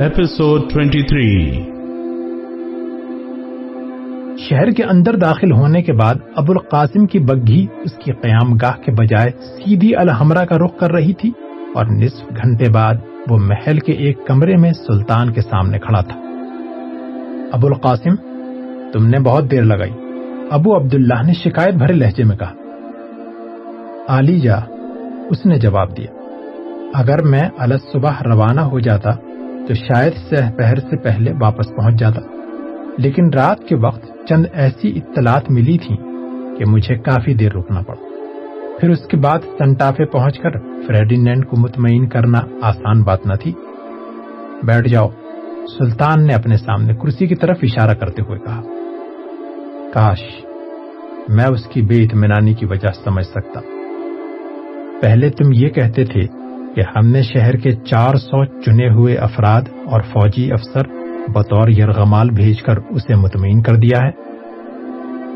Episode 23 شہر کے اندر داخل ہونے کے بعد ابو القاسم کی بگھی اس کی قیام گاہ کے بجائے سیدھی الحمرہ کا رخ کر رہی تھی اور نصف گھنٹے بعد وہ محل کے ایک کمرے میں سلطان کے سامنے کھڑا تھا۔ ابو القاسم تم نے بہت دیر لگائی۔ ابو عبداللہ نے شکایت بھرے لہجے میں کہا۔ علی جا اس نے جواب دیا۔ اگر میں الگ صبح روانہ ہو جاتا تو شاید سہ پہر سے پہلے واپس پہنچ جاتا۔ لیکن رات کے وقت چند ایسی اطلاعات ملی تھیں کہ مجھے کافی دیر رکنا پڑا۔ پھر اس کے بعد سنٹافے پہنچ کر فریڈینینڈ کو مطمئن کرنا آسان بات نہ تھی۔ بیٹھ جاؤ۔ سلطان نے اپنے سامنے کرسی کی طرف اشارہ کرتے ہوئے کہا، کاش میں اس کی بے اطمینانی کی وجہ سمجھ سکتا۔ پہلے تم یہ کہتے تھے کہ ہم نے شہر کے چار سو چنے ہوئے افراد اور فوجی افسر بطور یرغمال بھیج کر اسے مطمئن کر دیا ہے۔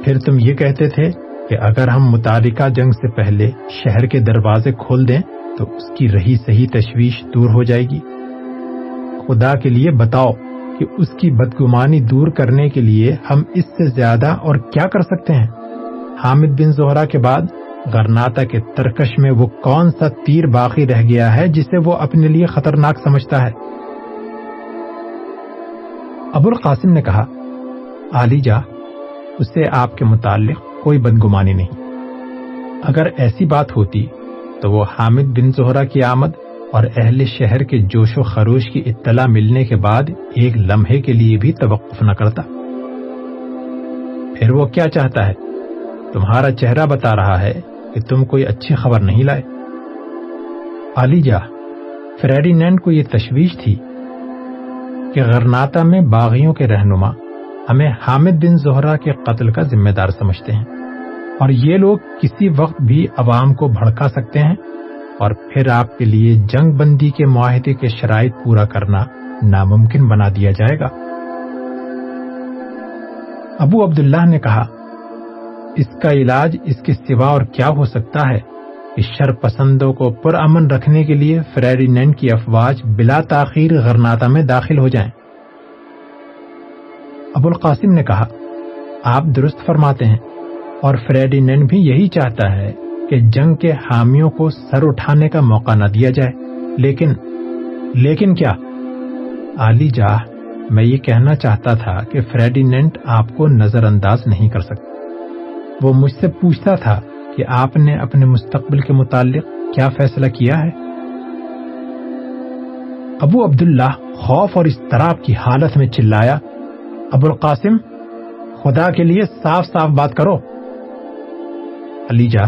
پھر تم یہ کہتے تھے کہ اگر ہم متعلقہ جنگ سے پہلے شہر کے دروازے کھول دیں تو اس کی رہی صحیح تشویش دور ہو جائے گی۔ خدا کے لیے بتاؤ کہ اس کی بدگمانی دور کرنے کے لیے ہم اس سے زیادہ اور کیا کر سکتے ہیں؟ حامد بن زہرا کے بعد گرناتا کے ترکش میں وہ کون سا تیر باقی رہ گیا ہے جسے وہ اپنے لیے خطرناک سمجھتا ہے؟ ابو القاسم نے کہا علی جا اسے آپ کے متعلق کوئی بدگمانی نہیں۔ اگر ایسی بات ہوتی تو وہ حامد بن زہرا کی آمد اور اہل شہر کے جوش و خروش کی اطلاع ملنے کے بعد ایک لمحے کے لیے بھی توقف نہ کرتا۔ پھر وہ کیا چاہتا ہے؟ تمہارا چہرہ بتا رہا ہے کہ تم کوئی اچھی خبر نہیں لائے۔ علی جا فریڈینینڈ کو یہ تشویش تھی کہ غرناتا میں باغیوں کے رہنما ہمیں حامد بن زہرا کے قتل کا ذمہ دار سمجھتے ہیں اور یہ لوگ کسی وقت بھی عوام کو بھڑکا سکتے ہیں اور پھر آپ کے لیے جنگ بندی کے معاہدے کے شرائط پورا کرنا ناممکن بنا دیا جائے گا۔ ابو عبداللہ نے کہا اس کا علاج اس کے سوا اور کیا ہو سکتا ہے؟ کہ شر پسندوں کو پرامن رکھنے کے لیے فریڈینینڈ کی افواج بلا تاخیر غرناتا میں داخل ہو جائیں۔ ابو القاسم نے کہا، آپ درست فرماتے ہیں، اور فریڈینینڈ بھی یہی چاہتا ہے کہ جنگ کے حامیوں کو سر اٹھانے کا موقع نہ دیا جائے۔ لیکن لیکن کیا؟ علی جاہ، میں یہ کہنا چاہتا تھا کہ فریڈینینڈ آپ کو نظر انداز نہیں کر سکتا۔ وہ مجھ سے پوچھتا تھا کہ آپ نے اپنے مستقبل کے متعلق کیا فیصلہ کیا ہے۔ ابو عبداللہ خوف اور اضطراب کی حالت میں چلایا، ابو القاسم، خدا کے لیے صاف صاف بات کرو۔ علی جا،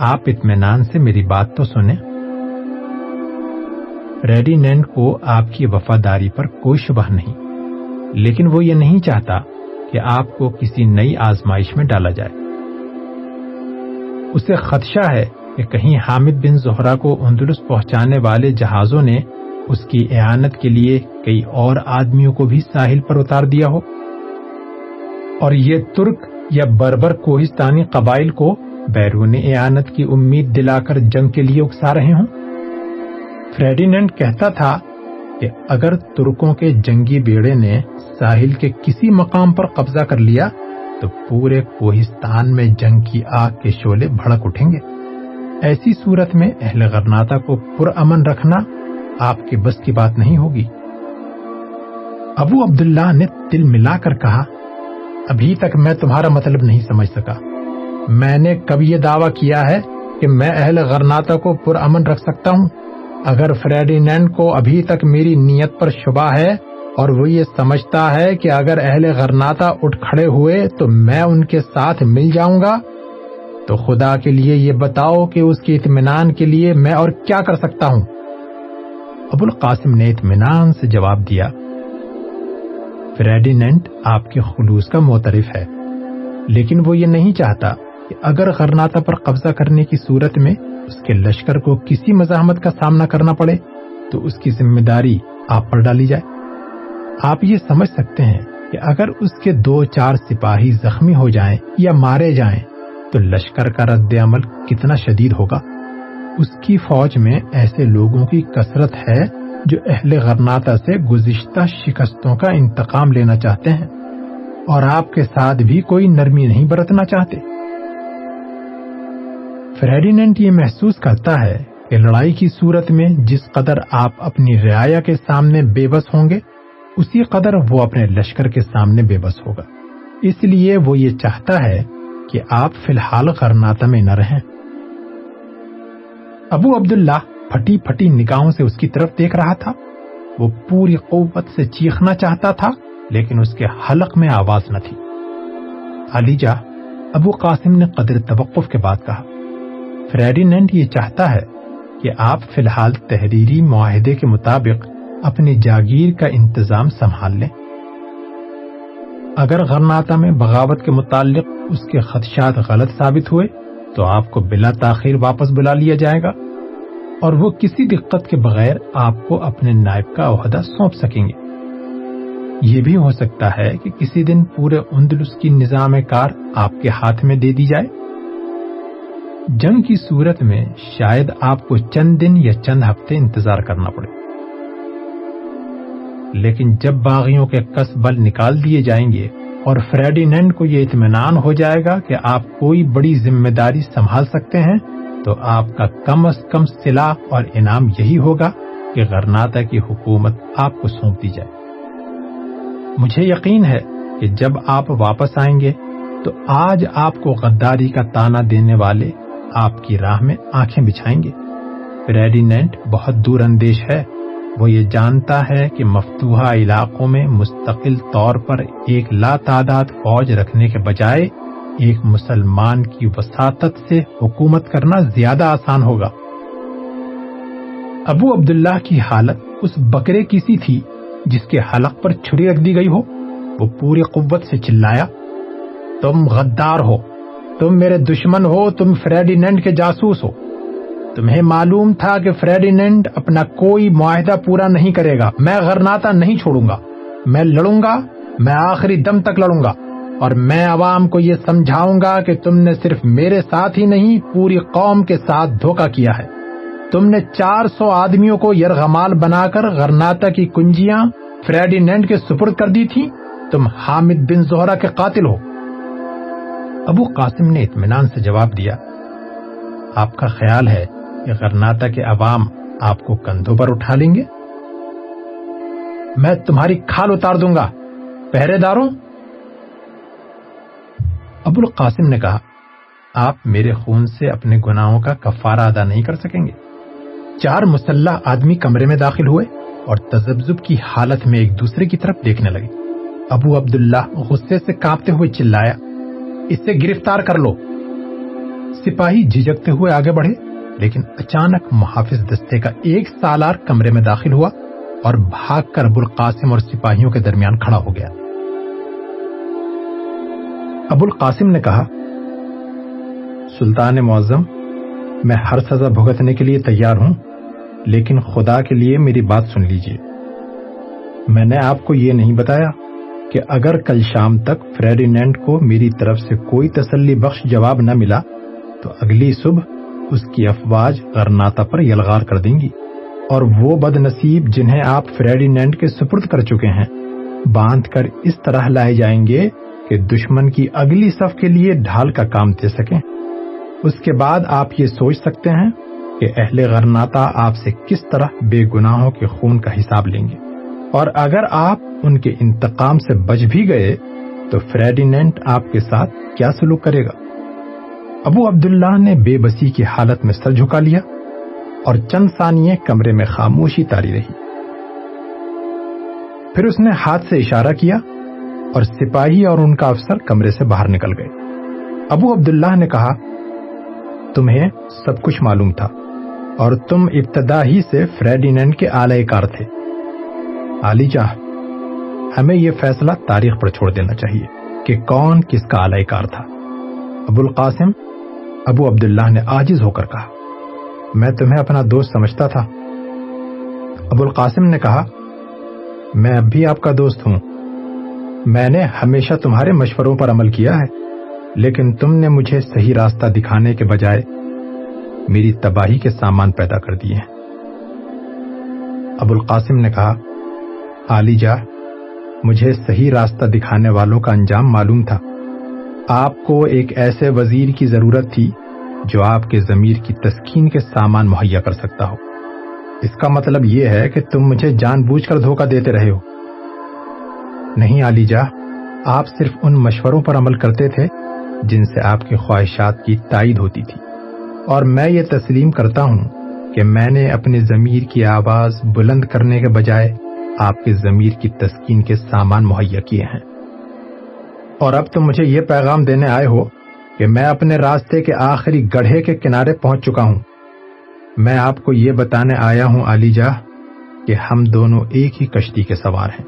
آپ اطمینان سے میری بات تو سنیں۔ ریڈینینڈ کو آپ کی وفاداری پر کوئی شبہ نہیں، لیکن وہ یہ نہیں چاہتا کہ آپ کو کسی نئی آزمائش میں ڈالا جائے۔ اسے خدشہ ہے کہ کہیں حامد بن زہرا کو اندرس پہنچانے والے جہازوں نے اس کی اعانت کے لیے کئی اور آدمیوں کو بھی ساحل پر اتار دیا ہو۔ اور یہ ترک یا بربر کوہستانی قبائل کو بیرون اعانت کی امید دلا کر جنگ کے لیے اکسا رہے ہوں۔ فریڈینڈ کہتا تھا کہ اگر ترکوں کے جنگی بیڑے نے ساحل کے کسی مقام پر قبضہ کر لیا تو پورے کوہستان میں جنگ کی آگ کے شعلے بھڑک اٹھیں گے۔ ایسی صورت میں اہل غرناتا کو پرامن رکھنا آپ کے بس کی بات نہیں ہوگی۔ ابو عبداللہ نے دل ملا کر کہا، ابھی تک میں تمہارا مطلب نہیں سمجھ سکا۔ میں نے کب یہ دعویٰ کیا ہے کہ میں اہل غرناتا کو پرامن رکھ سکتا ہوں۔ اگر فریڈینینڈ کو ابھی تک میری نیت پر شبہ ہے اور وہ یہ سمجھتا ہے کہ اگر اہل غرناتا اٹھ کھڑے ہوئے تو میں ان کے ساتھ مل جاؤں گا۔ تو خدا کے لیے یہ بتاؤ کہ اس کے اطمینان کے لیے میں اور کیا کر سکتا ہوں؟ ابو القاسم نے اطمینان سے جواب دیا فریڈیننٹ آپ کے خلوص کا معترف ہے۔ لیکن وہ یہ نہیں چاہتا کہ اگر غرناتا پر قبضہ کرنے کی صورت میں اس کے لشکر کو کسی مزاحمت کا سامنا کرنا پڑے تو اس کی ذمہ داری آپ پر ڈالی جائے۔ آپ یہ سمجھ سکتے ہیں کہ اگر اس کے دو چار سپاہی زخمی ہو جائیں یا مارے جائیں، تو لشکر کا رد عمل کتنا شدید ہوگا؟ اس کی فوج میں ایسے لوگوں کی کثرت ہے جو اہل غرناتا سے گزشتہ شکستوں کا انتقام لینا چاہتے ہیں، اور آپ کے ساتھ بھی کوئی نرمی نہیں برتنا چاہتے۔ فریڈیننٹ یہ محسوس کرتا ہے کہ لڑائی کی صورت میں جس قدر آپ اپنی رعایا کے سامنے بے بس ہوں گے اسی قدر وہ اپنے لشکر کے سامنے بے بس ہوگا۔ اس لیے وہ یہ چاہتا ہے کہ آپ فی الحال غرناتا میں نہ رہیں۔ ابو عبداللہ پھٹی پھٹی نگاہوں سے اس کی طرف دیکھ رہا تھا۔ وہ پوری قوت سے چیخنا چاہتا تھا، لیکن اس کے حلق میں آواز نہ تھی۔ علیجا ابو قاسم نے قدر توقف کے بعد کہا فریڈیننٹ یہ چاہتا ہے کہ آپ فی الحال تحریری معاہدے کے مطابق اپنی جاگیر کا انتظام سنبھال لیں۔ اگر غرناتا میں بغاوت کے متعلق اس کے خدشات غلط ثابت ہوئے، تو آپ کو بلا تاخیر واپس بلا لیا جائے گا۔ اور وہ کسی دقت کے بغیر آپ کو اپنے نائب کا عہدہ سونپ سکیں گے۔ یہ بھی ہو سکتا ہے کہ کسی دن پورے اندلس کی نظام کار آپ کے ہاتھ میں دے دی جائے۔ جنگ کی صورت میں شاید آپ کو چند دن یا چند ہفتے انتظار کرنا پڑے۔ لیکن جب باغیوں کے کس بل نکال دیے جائیں گے اور فریڈیننڈ کو یہ اطمینان ہو جائے گا کہ آپ کوئی بڑی ذمہ داری سنبھال سکتے ہیں، تو آپ کا کم از کم سلا اور انعام یہی ہوگا کہ غرناتا کی حکومت آپ کو سونپ دی جائے۔ مجھے یقین ہے کہ جب آپ واپس آئیں گے، تو آج آپ کو غداری کا تانا دینے والے آپ کی راہ میں آنکھیں بچھائیں گے۔ فریڈیننٹ بہت دور اندیش ہے۔ وہ یہ جانتا ہے کہ مفتوحہ علاقوں میں مستقل طور پر ایک لا تعداد فوج رکھنے کے بجائے ایک مسلمان کی وساطت سے حکومت کرنا زیادہ آسان ہوگا۔ ابو عبداللہ کی حالت اس بکرے کی سی تھی جس کے حلق پر چھری رکھ دی گئی ہو۔ وہ پوری قوت سے چلایا، تم غدار ہو، تم میرے دشمن ہو، تم فریڈیننڈ کے جاسوس ہو۔ تمہیں معلوم تھا کہ فریڈیننڈ اپنا کوئی معاہدہ پورا نہیں کرے گا۔ میں غرناتا نہیں چھوڑوں گا۔ میں لڑوں گا۔ میں آخری دم تک لڑوں گا۔ اور میں عوام کو یہ سمجھاؤں گا کہ تم نے صرف میرے ساتھ ہی نہیں، پوری قوم کے ساتھ دھوکا کیا ہے۔ تم نے چار سو آدمیوں کو یرغمال بنا کر غرناتا کی کنجیاں فریڈیننڈ کے سپرد کر دی تھی تم حامد بن زہرا کے قاتل ہو۔ ابو قاسم نے اطمینان سے جواب دیا، آپ کا خیال ہے کہ غرناتا کے عوام آپ کو کندھوں پر اٹھا لیں گے؟ میں تمہاری کھال اتار دوں گا، پہرے داروں۔ ابو القاسم نے کہا، آپ میرے خون سے اپنے گناہوں کا کفارہ ادا نہیں کر سکیں گے۔ چار مسلح آدمی کمرے میں داخل ہوئے اور تجبزب کی حالت میں ایک دوسرے کی طرف دیکھنے لگے۔ ابو عبداللہ غصے سے کانپتے ہوئے چلایا، اسے گرفتار کر لو۔ سپاہی جھجکتے ہوئے آگے بڑھے۔ لیکن اچانک محافظ دستے کا ایک سالار کمرے میں داخل ہوا اور بھاگ کر ابو القاسم اور سپاہیوں کے درمیان کھڑا ہو گیا۔ ابو القاسم نے کہا، سلطان معظم، میں ہر سزا بھگتنے کے لیے تیار ہوں، لیکن خدا کے لیے میری بات سن لیجیے میں نے آپ کو یہ نہیں بتایا کہ اگر کل شام تک فریڈینڈ کو میری طرف سے کوئی تسلی بخش جواب نہ ملا، تو اگلی صبح اس کی افواج غرناتا پر یلغار کر دیں گی۔ اور وہ بد نصیب جنہیں آپ فریڈینڈ کے سپرد کر چکے ہیں، باندھ کر اس طرح لائے جائیں گے کہ دشمن کی اگلی صف کے لیے ڈھال کا کام دے سکیں۔ اس کے بعد آپ یہ سوچ سکتے ہیں کہ اہل غرناتا آپ سے کس طرح بے گناہوں کے خون کا حساب لیں گے۔ اور اگر آپ ان کے انتقام سے بچ بھی گئے، تو فریڈینٹ آپ کے ساتھ کیا سلوک کرے گا؟ ابو عبداللہ نے بے بسی کی حالت میں سر جھکا لیا اور چند ثانیے کمرے میں خاموشی تاری رہی۔ پھر اس نے ہاتھ سے اشارہ کیا اور سپاہی اور ان کا افسر کمرے سے باہر نکل گئے۔ ابو عبداللہ نے کہا، تمہیں سب کچھ معلوم تھا اور تم ابتدا ہی سے فریڈینینڈ کے آلے کار تھے۔ علی جاہ ہمیں یہ فیصلہ تاریخ پر چھوڑ دینا چاہیے کہ کون کس کا آلے کار تھا۔ ابو القاسم ابو عبداللہ نے آجز ہو کر کہا، میں تمہیں اپنا دوست سمجھتا تھا۔ ابو القاسم نے کہا، میں اب بھی آپ کا دوست ہوں۔ میں نے ہمیشہ تمہارے مشوروں پر عمل کیا ہے، لیکن تم نے مجھے صحیح راستہ دکھانے کے بجائے میری تباہی کے سامان پیدا کر دیے ہیں۔ ابو القاسم نے کہا علی جا، مجھے صحیح راستہ دکھانے والوں کا انجام معلوم تھا۔ آپ کو ایک ایسے وزیر کی ضرورت تھی جو آپ کے ضمیر کی تسکین کے سامان مہیا کر سکتا ہو۔ اس کا مطلب یہ ہے کہ تم مجھے جان بوجھ کر دھوکہ دیتے رہے ہو۔ نہیں علی جا، آپ صرف ان مشوروں پر عمل کرتے تھے جن سے آپ کی خواہشات کی تائید ہوتی تھی۔ اور میں یہ تسلیم کرتا ہوں کہ میں نے اپنے ضمیر کی آواز بلند کرنے کے بجائے آپ کے ضمیر کی تسکین کے سامان مہیا کیے ہیں۔ اور اب تم مجھے یہ پیغام دینے آئے ہو کہ میں اپنے راستے کے آخری گڑھے کے کنارے پہنچ چکا ہوں۔ میں آپ کو یہ بتانے آیا ہوں، علی جا کہ ہم دونوں ایک ہی کشتی کے سوار ہیں۔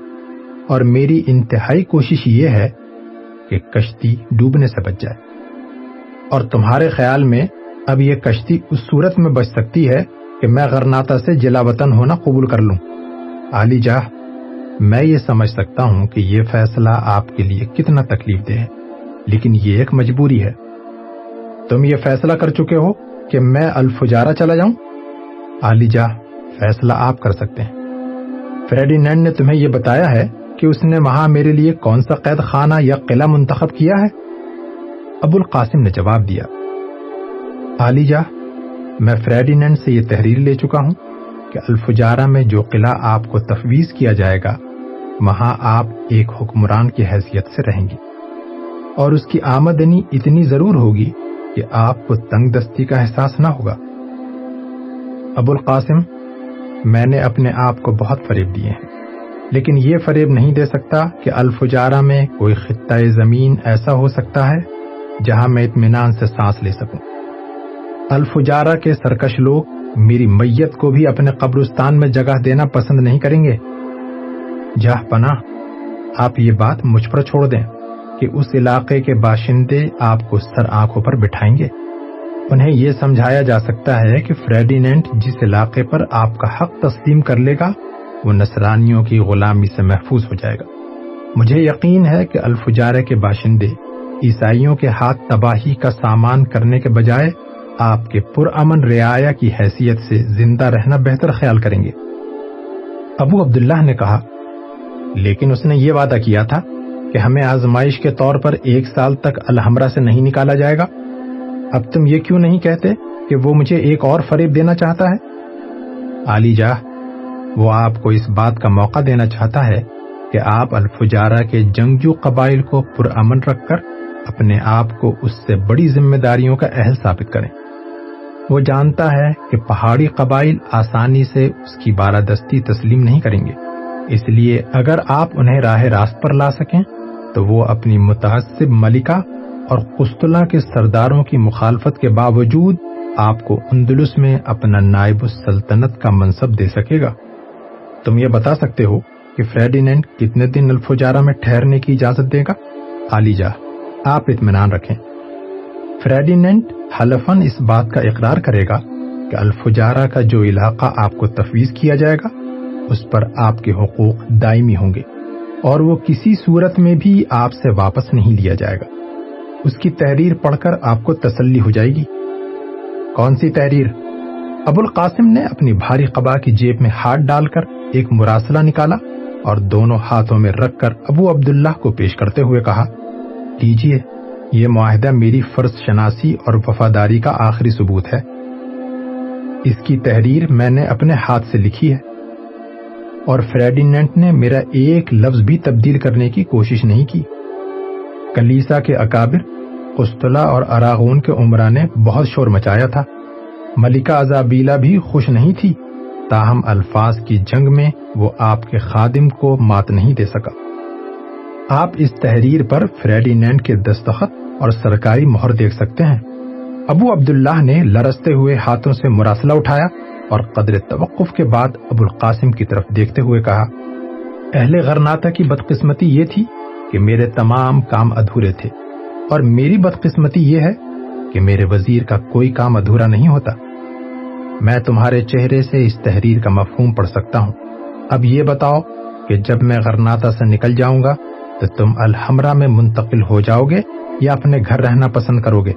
اور میری انتہائی کوشش یہ ہے کہ کشتی ڈوبنے سے بچ جائے۔ اور تمہارے خیال میں اب یہ کشتی اس صورت میں بچ سکتی ہے کہ میں غرناتا سے جلا وطن ہونا قبول کر لوں۔ علی جا میں یہ سمجھ سکتا ہوں کہ یہ فیصلہ آپ کے لیے کتنا تکلیف دہ ہے، لیکن یہ ایک مجبوری ہے۔ تم یہ فیصلہ کر چکے ہو کہ میں الفجارہ چلا جاؤں؟ علی جا، فیصلہ آپ کر سکتے ہیں۔ فریڈینینڈ نے تمہیں یہ بتایا ہے کہ اس نے وہاں میرے لیے کون سا قید خانہ یا قلعہ منتخب کیا ہے؟ ابو القاسم نے جواب دیا۔ علی جا، میں فریڈینینڈ سے یہ تحریر لے چکا ہوں کہ الفجارہ میں جو قلعہ آپ کو تفویض کیا جائے گا وہاں آپ ایک حکمران کی حیثیت سے رہیں گی۔ اور اس کی آمدنی اتنی ضرور ہوگی کہ آپ کو تنگ دستی کا احساس نہ ہوگا۔ ابو القاسم، میں نے اپنے آپ کو بہت فریب دیے ہیں، لیکن یہ فریب نہیں دے سکتا کہ الفجارہ میں کوئی خطۂ زمین ایسا ہو سکتا ہے جہاں میں اطمینان سے سانس لے سکوں۔ الفجارہ کے سرکش لوگ میری میت کو بھی اپنے قبرستان میں جگہ دینا پسند نہیں کریں گے۔ جہ پناہ، آپ یہ بات مجھ پر چھوڑ دیں کہ اس علاقے کے باشندے آپ کو سر آنکھوں پر بٹھائیں گے۔ انہیں یہ سمجھایا جا سکتا ہے کہ فریڈینٹ جس علاقے پر آپ کا حق تسلیم کر لے گا، وہ نصرانیوں کی غلامی سے محفوظ ہو جائے گا۔ مجھے یقین ہے کہ الفجارے کے باشندے عیسائیوں کے ہاتھ تباہی کا سامان کرنے کے بجائے آپ کے پرامن رعایا کی حیثیت سے زندہ رہنا بہتر خیال کریں گے۔ ابو عبداللہ نے کہا لیکن اس نے یہ وعدہ کیا تھا کہ ہمیں آزمائش کے طور پر ایک سال تک الحمرہ سے نہیں نکالا جائے گا۔ اب تم یہ کیوں نہیں کہتے کہ وہ مجھے ایک اور فریب دینا چاہتا ہے؟ علی جاہ، وہ آپ کو اس بات کا موقع دینا چاہتا ہے کہ آپ الفجارہ کے جنگجو قبائل کو پرامن رکھ کر اپنے آپ کو اس سے بڑی ذمہ داریوں کا اہل ثابت کریں۔ وہ جانتا ہے کہ پہاڑی قبائل آسانی سے اس کی بالادستی تسلیم نہیں کریں گے۔ اس لیے اگر آپ انہیں راہ راست پر لا سکیں، تو وہ اپنی متحسب ملکہ اور قسطلہ کے سرداروں کی مخالفت کے باوجود آپ کو اندلس میں اپنا نائب السلطنت کا منصب دے سکے گا۔ تم یہ بتا سکتے ہو کہ فریڈینڈ کتنے دن الفجارہ میں ٹھہرنے کی اجازت دے گا؟ علی جا، آپ اطمینان رکھیں۔ فریڈینڈ حلفن اس بات کا اقرار کرے گا کہ الفجارہ کا جو علاقہ آپ کو تفویض کیا جائے گا اس پر آپ کے حقوق دائمی ہوں گے اور وہ کسی صورت میں بھی آپ سے واپس نہیں لیا جائے گا۔ اس کی تحریر پڑھ کر آپ کو تسلی ہو جائے گی۔ کون سی تحریر؟ ابو القاسم نے اپنی بھاری قبا کی جیب میں ہاتھ ڈال کر ایک مراسلہ نکالا اور دونوں ہاتھوں میں رکھ کر ابو عبداللہ کو پیش کرتے ہوئے کہا لیجیے یہ معاہدہ میری فرض شناسی اور وفاداری کا آخری ثبوت ہے۔ اس کی تحریر میں نے اپنے ہاتھ سے لکھی ہے۔ اور فریڈینٹ نے میرا ایک لفظ بھی تبدیل کرنے کی کوشش نہیں کی۔ کلیسا کے اکابر، قسطلہ اور اراغون کے عمرہ نے بہت شور مچایا تھا۔ ملکہ ازابیلا بھی خوش نہیں تھی۔ تاہم الفاظ کی جنگ میں وہ آپ کے خادم کو مات نہیں دے سکا۔ آپ اس تحریر پر فریڈینینڈ کے دستخط اور سرکاری مہر دیکھ سکتے ہیں۔ ابو عبداللہ نے لرستے ہوئے ہاتھوں سے مراسلہ اٹھایا۔ اور قدر توقف کے بعد ابو القاسم کی طرف دیکھتے ہوئے کہا، اہل غرناتا کی بدقسمتی یہ تھی کہ میرے تمام کام ادھورے تھے اور میری بدقسمتی یہ ہے کہ میرے وزیر کا کوئی کام ادھورا نہیں ہوتا۔ میں تمہارے چہرے سے اس تحریر کا مفہوم پڑھ سکتا ہوں۔ اب یہ بتاؤ کہ جب میں غرناتا سے نکل جاؤں گا تو تم الحمرہ میں منتقل ہو جاؤ گے یا اپنے گھر رہنا پسند کرو گے؟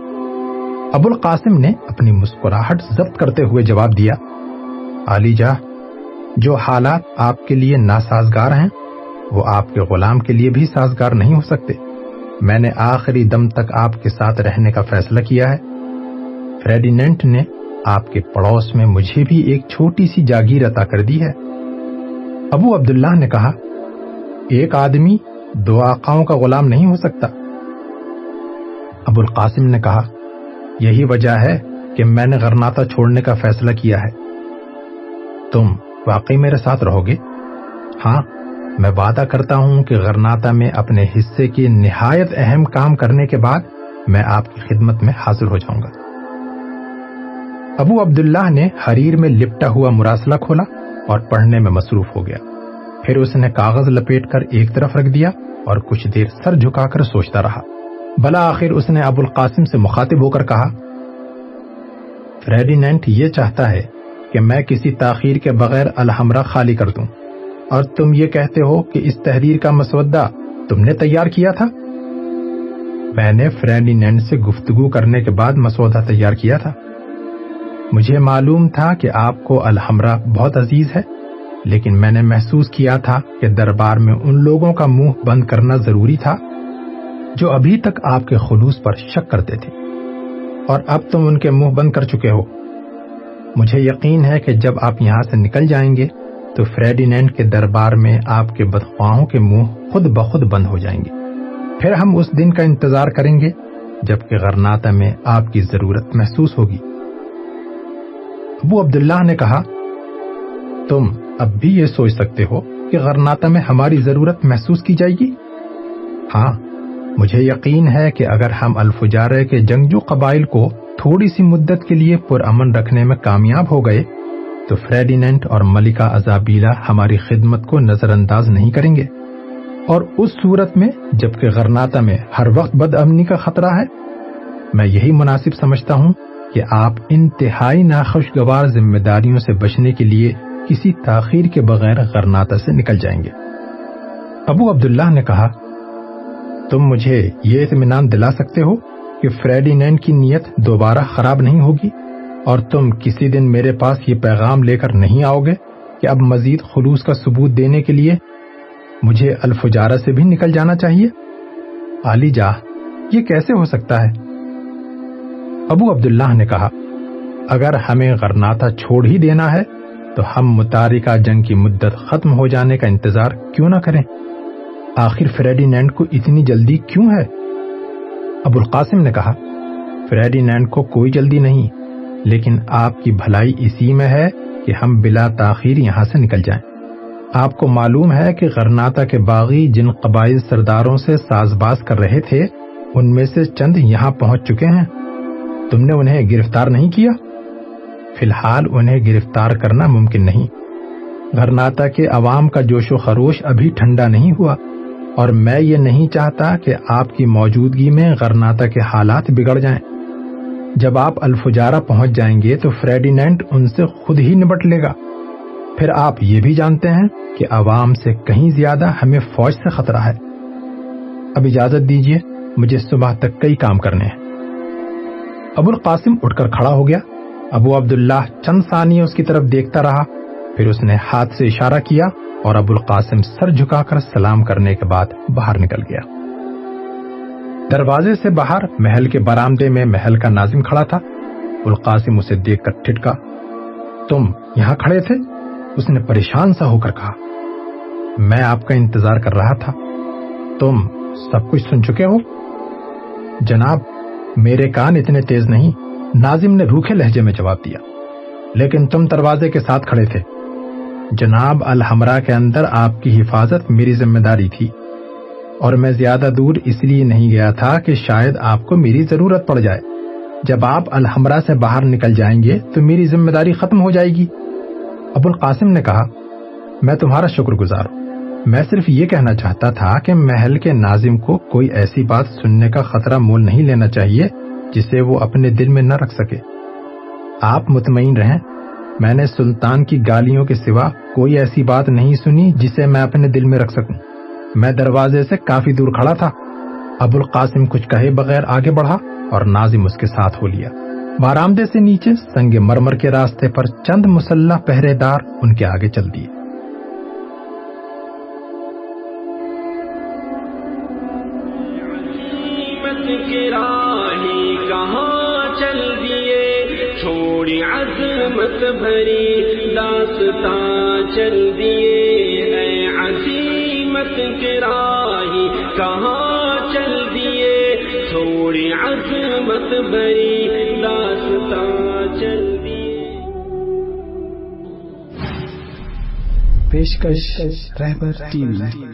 ابو القاسم نے اپنی مسکراہٹ ضبط کرتے ہوئے جواب دیا علی جا جو حالات آپ کے لیے ناسازگار ہیں، وہ آپ کے غلام کے لیے بھی سازگار نہیں ہو سکتے۔ میں نے آخری دم تک آپ کے ساتھ رہنے کا فیصلہ کیا ہے۔ فریڈینٹ نے آپ کے پڑوس میں مجھے بھی ایک چھوٹی سی جاگیر عطا کر دی ہے۔ ابو عبداللہ نے کہا، ایک آدمی دو آقاؤں کا غلام نہیں ہو سکتا۔ ابو القاسم نے کہا، یہی وجہ ہے کہ میں نے غرناتا چھوڑنے کا فیصلہ کیا ہے۔ تم واقعی میرے ساتھ رہو گے؟ ہاں میں وعدہ کرتا ہوں کہ غرناتا میں اپنے حصے کی نہایت اہم کام کرنے کے بعد میں آپ کی خدمت میں حاضر ہو جاؤں گا۔ ابو عبداللہ نے حریر میں لپٹا ہوا مراسلہ کھولا اور پڑھنے میں مصروف ہو گیا۔ پھر اس نے کاغذ لپیٹ کر ایک طرف رکھ دیا اور کچھ دیر سر جھکا کر سوچتا رہا۔ بلا آخر اس نے ابو القاسم سے مخاطب ہو کر کہا فریڈینٹ یہ چاہتا ہے کہ میں کسی تاخیر کے بغیر الحمرہ خالی کر دوں۔ اور تم یہ کہتے ہو کہ اس تحریر کا مسودہ تم نے تیار کیا تھا؟ میں نے فریڈینٹ سے گفتگو کرنے کے بعد مسودہ تیار کیا تھا۔ مجھے معلوم تھا کہ آپ کو الحمرہ بہت عزیز ہے، لیکن میں نے محسوس کیا تھا کہ دربار میں ان لوگوں کا منہ بند کرنا ضروری تھا جو ابھی تک آپ کے خلوص پر شک کرتے تھے۔ اور اب تم ان کے منہ بند کر چکے ہو۔ مجھے یقین ہے کہ جب آپ یہاں سے نکل جائیں گے، تو فریڈینٹ کے دربار میں آپ کے بدخواہوں کے منہ خود بخود بند ہو جائیں گے۔ پھر ہم اس دن کا انتظار کریں گے، جبکہ غرناتا میں آپ کی ضرورت محسوس ہوگی۔ ابو عبداللہ نے کہا، تم اب بھی یہ سوچ سکتے ہو کہ غرناتا میں ہماری ضرورت محسوس کی جائے گی؟ ہاں مجھے یقین ہے کہ اگر ہم الفجارے کے جنگجو قبائل کو تھوڑی سی مدت کے لیے پرامن رکھنے میں کامیاب ہو گئے، تو فریڈینٹ اور ملکہ ازابیلا ہماری خدمت کو نظر انداز نہیں کریں گے۔ اور اس صورت میں، جبکہ غرناتا میں ہر وقت بد امنی کا خطرہ ہے، میں یہی مناسب سمجھتا ہوں کہ آپ انتہائی ناخوشگوار ذمہ داریوں سے بچنے کے لیے کسی تاخیر کے بغیر غرناتا سے نکل جائیں گے۔ ابو عبداللہ نے کہا، تم مجھے یہ اطمینان دلا سکتے ہو؟ کہ فریڈینینڈ کی نیت دوبارہ خراب نہیں ہوگی اور تم کسی دن میرے پاس یہ پیغام لے کر نہیں آؤ گے کہ اب مزید خلوص کا ثبوت دینے کے لیے مجھے الفجارہ سے بھی نکل جانا چاہیے؟ علی جا، یہ کیسے ہو سکتا ہے؟ ابو عبداللہ نے کہا، اگر ہمیں غرناتا چھوڑ ہی دینا ہے، تو ہم متارکہ جنگ کی مدت ختم ہو جانے کا انتظار کیوں نہ کریں؟ آخر فریڈینینڈ کو اتنی جلدی کیوں ہے؟ ابو القاسم نے کہا فریڈینینڈ کو کوئی جلدی نہیں، لیکن آپ کی بھلائی اسی میں ہے کہ ہم بلا تاخیر یہاں سے نکل جائیں۔ آپ کو معلوم ہے کہ غرناتا کے باغی جن قبائل سرداروں سے ساز باز کر رہے تھے، ان میں سے چند یہاں پہنچ چکے ہیں۔ تم نے انہیں گرفتار نہیں کیا؟ فی الحال انہیں گرفتار کرنا ممکن نہیں۔ غرناتا کے عوام کا جوش و خروش ابھی ٹھنڈا نہیں ہوا۔ اور میں یہ نہیں چاہتا کہ آپ کی موجودگی میں غرناتا کے حالات بگڑ جائیں۔ جب آپ الفجارہ پہنچ جائیں گے تو فریڈینٹ ان سے خود ہی نبٹ لے گا۔ پھر آپ یہ بھی جانتے ہیں کہ عوام سے کہیں زیادہ ہمیں فوج سے خطرہ ہے۔ اب اجازت دیجیے مجھے صبح تک کئی کام کرنے ہیں۔ ابو القاسم اٹھ کر کھڑا ہو گیا۔ ابو عبداللہ چند ثانی اس کی طرف دیکھتا رہا، پھر اس نے ہاتھ سے اشارہ کیا۔ اور ابو القاسم سر جھکا کر سلام کرنے کے بعد باہر نکل گیا۔ دروازے سے باہر محل کے برامدے میں محل کا ناظم کھڑا تھا۔ القاسم اسے دیکھ کر ٹھٹکا۔ تم یہاں کھڑے تھے؟ اس نے پریشان سا ہو کر کہا۔ میں آپ کا انتظار کر رہا تھا۔ تم سب کچھ سن چکے ہو؟ جناب، میرے کان اتنے تیز نہیں۔ ناظم نے روکھے لہجے میں جواب دیا۔ لیکن تم دروازے کے ساتھ کھڑے تھے۔ جناب الحمرا کے اندر آپ کی حفاظت میری ذمہ داری تھی اور میں زیادہ دور اس لیے نہیں گیا تھا کہ شاید آپ کو میری ضرورت پڑ جائے۔ جب آپ الحمرا سے باہر نکل جائیں گے تو میری ذمہ داری ختم ہو جائے گی۔ ابو القاسم نے کہا، میں تمہارا شکر گزار ہوں۔ میں صرف یہ کہنا چاہتا تھا کہ محل کے ناظم کو کوئی ایسی بات سننے کا خطرہ مول نہیں لینا چاہیے جسے وہ اپنے دل میں نہ رکھ سکے۔ آپ مطمئن رہیں میں نے سلطان کی گالیوں کے سوا کوئی ایسی بات نہیں سنی جسے میں اپنے دل میں رکھ سکوں۔ میں دروازے سے کافی دور کھڑا تھا۔ ابو القاسم کچھ کہے بغیر آگے بڑھا اور نازم اس کے ساتھ ہو لیا۔ بارامدے سے نیچے سنگ مرمر کے راستے پر چند مسلح پہرے دار ان کے آگے چل دیے۔ عظمت بھری داستان چل دیے اے عظیمت کے راہی، کہاں چل دیے؟ چھوڑی عظمت بھری داستان چل دیے۔ پیشکش رہبر ٹی وی